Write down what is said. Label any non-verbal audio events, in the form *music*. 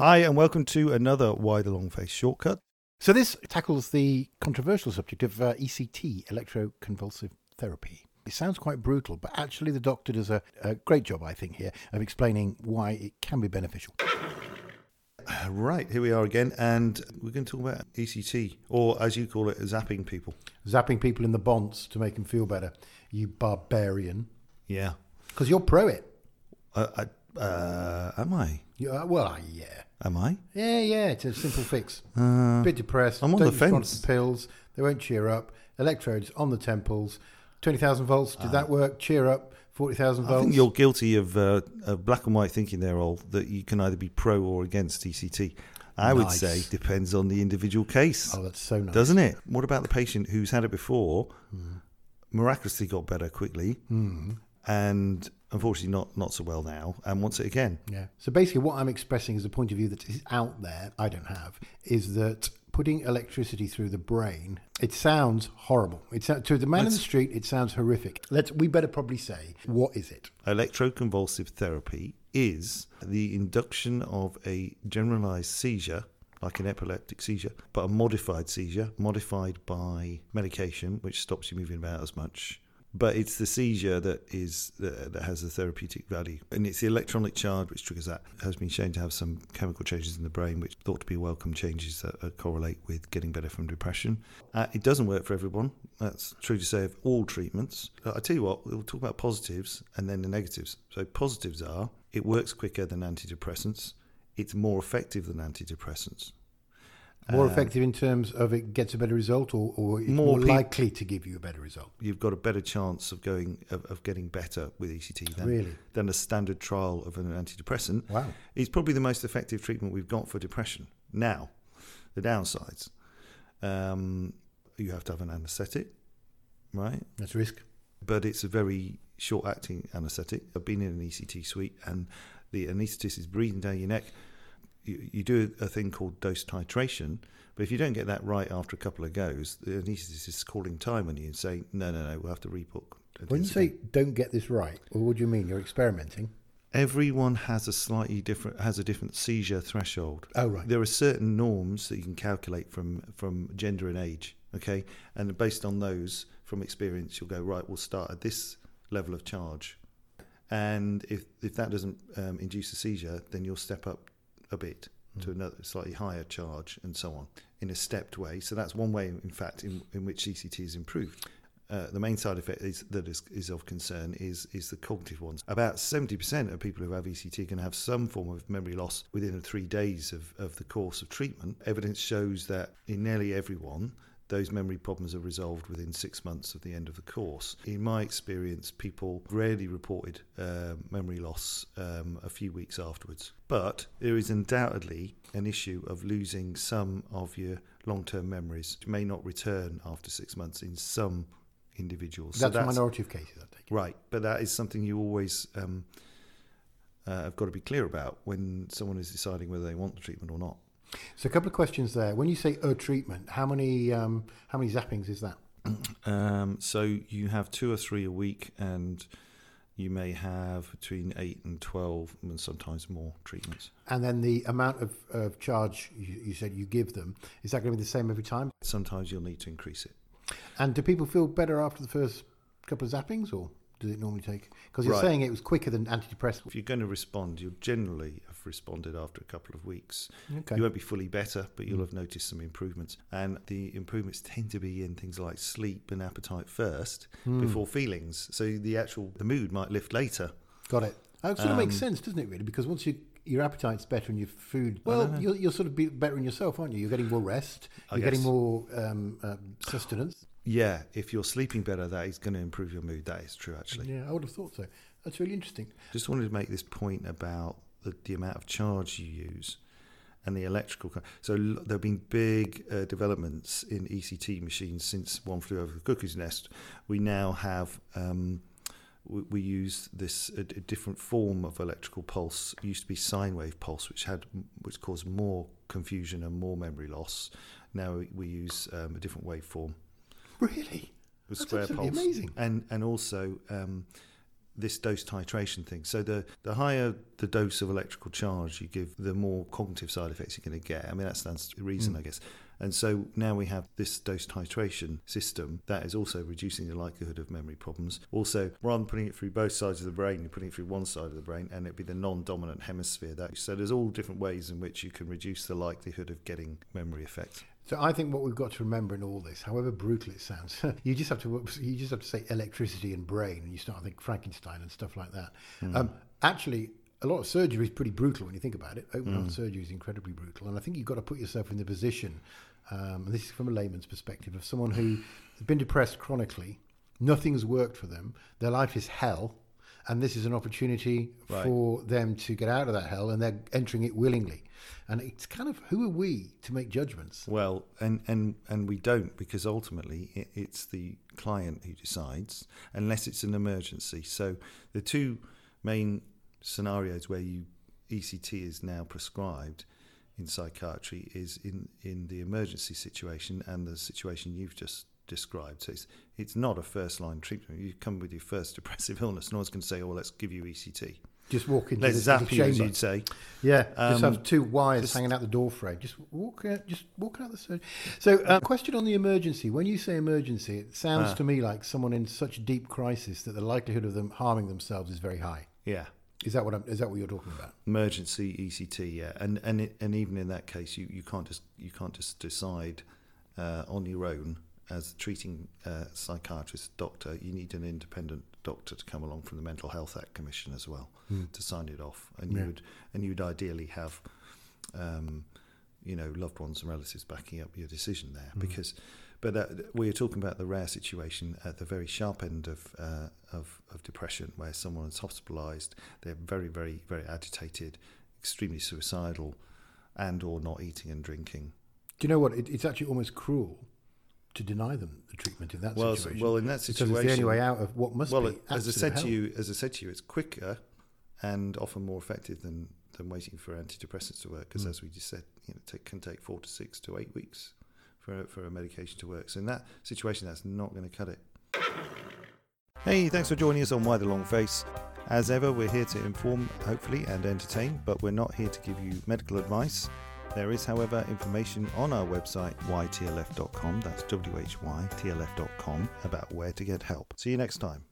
Hi, and welcome to another Why the Long Face shortcut. So this tackles the controversial subject of uh, ECT, electroconvulsive therapy. It sounds quite brutal, but actually the doctor does a, a great job, I think, here of explaining why it can be beneficial. Uh, Right, here we are again, and we're going to talk about ECT, or as you call it, zapping people. Zapping people in the bonds to make them feel better, you barbarian. Yeah. Because you're pro it. Uh, I, uh, am I? You are, well, yeah. Am I? Yeah, yeah, it's a simple fix. Uh, bit depressed. I'm on don't the fence. to pills. They won't cheer up. Electrodes on the temples. 20,000 volts. Did that work? Cheer up. 40,000 volts. I think you're guilty of, uh, of black and white thinking there, Ol, that you can either be pro or against ECT. I would say depends on the individual case, Oh, that's so nice. doesn't it? What about the patient who's had it before, miraculously got better quickly, Hmm. and unfortunately not, not so well now, and wants it again? Yeah. So basically, what I'm expressing as a point of view that is out there, I don't have, is that putting electricity through the brain, it sounds horrible. It's to the man in the street, it sounds horrific. Let's. We better probably say what is it? Electroconvulsive therapy is the induction of a generalized seizure, like an epileptic seizure, but a modified seizure, modified by medication, which stops you moving about as much. But it's the seizure that is that that has the therapeutic value, and it's the electronic charge which triggers that. It has been shown to have some chemical changes in the brain, which thought to be welcome changes that uh, correlate with getting better from depression. Uh, it doesn't work for everyone. That's true to say of all treatments. Uh, I tell you what, we'll talk about positives and then the negatives. So positives are it works quicker than antidepressants. It's more effective than antidepressants. More Um, effective in terms of it gets a better result, or, or it's More more, likely to give you a better result. You've got a better chance of going of, of getting better with ECT than, Really? than a standard trial of an antidepressant. Wow. It's probably the most effective treatment we've got for depression. Now, the downsides. Um, you have to have an anaesthetic, right? That's a risk. but it's a very short acting anaesthetic. I've been in an ECT suite and the anaesthetist is breathing down your neck. You, you do a thing called dose titration, but if you don't get that right after a couple of goes, the anaesthetist is calling time on you and saying, no, no, no, we'll have to rebook. When you say don't get this right, well, what do you mean? You're experimenting. everyone has a slightly different has a different seizure threshold. Oh, right. There are certain norms that you can calculate from from gender and age. Okay, and based on those from experience, you'll go right. We'll start at this level of charge, and if if that doesn't um, induce a seizure, then you'll step up a bit to another slightly higher charge, and so on in a stepped way. So that's one way, in fact, in, in which ECT is improved. Uh, the main side effect is, that is, is of concern is is the cognitive ones. About 70% of people who have ECT can have some form of memory loss within three days of, of the course of treatment. Evidence shows that in nearly everyone, those memory problems are resolved within six months of the end of the course. In my experience, people rarely reported uh, memory loss um, a few weeks afterwards. But there is undoubtedly an issue of losing some of your long term memories, which may not return after six months in some individuals. That's, a minority of cases, I take it. Right, but that is something you always um, uh, have got to be clear about when someone is deciding whether they want the treatment or not. So a couple of questions there. When you say a treatment, how many um, how many zappings is that? *clears throat* Um, so you have two or three a week, and you may have between eight and twelve, and sometimes more treatments. And then the amount of, of charge you, you said you give them is that going to be the same every time? Sometimes you'll need to increase it. And do people feel better after the first couple of zappings, or does it normally take? Because you're Right. saying it was quicker than antidepressants. If you're going to respond, you'll generally have responded after a couple of weeks. Okay. You won't be fully better, but you'll have noticed some improvements. And the improvements tend to be in things like sleep and appetite first before feelings. So the actual the mood might lift later. Got it. That sort of makes Um, sense, doesn't it? Really, because once you your appetite's better and your food, well, you'll, you'll sort of be better in yourself, aren't you? You're getting more rest. You're getting more um, um, sustenance. Yeah, if you're sleeping better, that is going to improve your mood. That is true, actually. Yeah, I would have thought so. That's really interesting. Just wanted to make this point about the, the amount of charge you use and the electrical. co- So there have been big uh, developments in ECT machines since one flew over the cuckoo's nest. We now have. Um, we, we use this a, a different form of electrical pulse. It used to be sine wave pulse, which had which caused more confusion and more memory loss. Now we, we use um, a different waveform. Really? with That's square pulse. amazing. And and also um, this dose titration thing. So the the higher the dose of electrical charge you give, the more cognitive side effects you're going to get. I mean, that stands to reason, Mm. I guess. And so now we have this dose titration system that is also reducing the likelihood of memory problems. Also, rather than putting it through both sides of the brain, you're putting it through one side of the brain, and it'd be the non-dominant hemisphere. That so there's all different ways in which you can reduce the likelihood of getting memory effects. So I think what we've got to remember in all this, however brutal it sounds, *laughs* you just have to you just have to say electricity and brain, and you start to think Frankenstein and stuff like that. Um, actually, a lot of surgery is pretty brutal when you think about it. Open heart surgery is incredibly brutal, and I think you've got to put yourself in the position, um, and this is from a layman's perspective, of someone who has been depressed chronically, nothing's worked for them, their life is hell, and this is an opportunity Right. for them to get out of that hell, and they're entering it willingly. And it's kind of who are we to make judgments? Well, and and and we don't because ultimately it, it's the client who decides, unless it's an emergency. So the two main scenarios where you ECT is now prescribed in psychiatry is in in the emergency situation and the situation you've just described. So it's it's not a first line treatment. You come with your first depressive *laughs* illness, no one's going to say, "Oh, let's give you ECT." Just walk into Let's the zap little you, as you'd say. Yeah, just Um, have two wires just- hanging out the door frame. Just walk out, just walk out the surgery. So, uh, question on the emergency. When you say emergency, it sounds Ah. to me like someone in such deep crisis that the likelihood of them harming themselves is very high. Yeah. Is that what I'm, is that what you're talking about? emergency ECT, yeah, and and it, and even in that case, you, you can't just you can't just decide uh, on your own as treating uh, psychiatrist doctor. You need an independent doctor to come along from the Mental Health Act Commission as well to sign it off, and Yeah. you would and you would ideally have. Um, you know, loved ones and relatives backing up your decision there, because, but uh, we're talking about the rare situation at the very sharp end of uh, of, of depression, where someone is hospitalised, they're very, very, very agitated, extremely suicidal, and or not eating and drinking. Do you know what? It, it's actually almost cruel to deny them the treatment in that Well, situation. well, in that because situation, it's the only way out of what must well, be. as I said hell. to you, as I said to you, it's quicker and often more effective than than waiting for antidepressants to work. Because Mm. as we just said, you know, it can take four to six to eight weeks for for a medication to work. So in that situation, that's not going to cut it. Hey, thanks for joining us on Why the Long Face. As ever, we're here to inform, hopefully, and entertain, but we're not here to give you medical advice. There is, however, information on our website, ytlf.com, that's W H Y T L F.com, about where to get help. See you next time.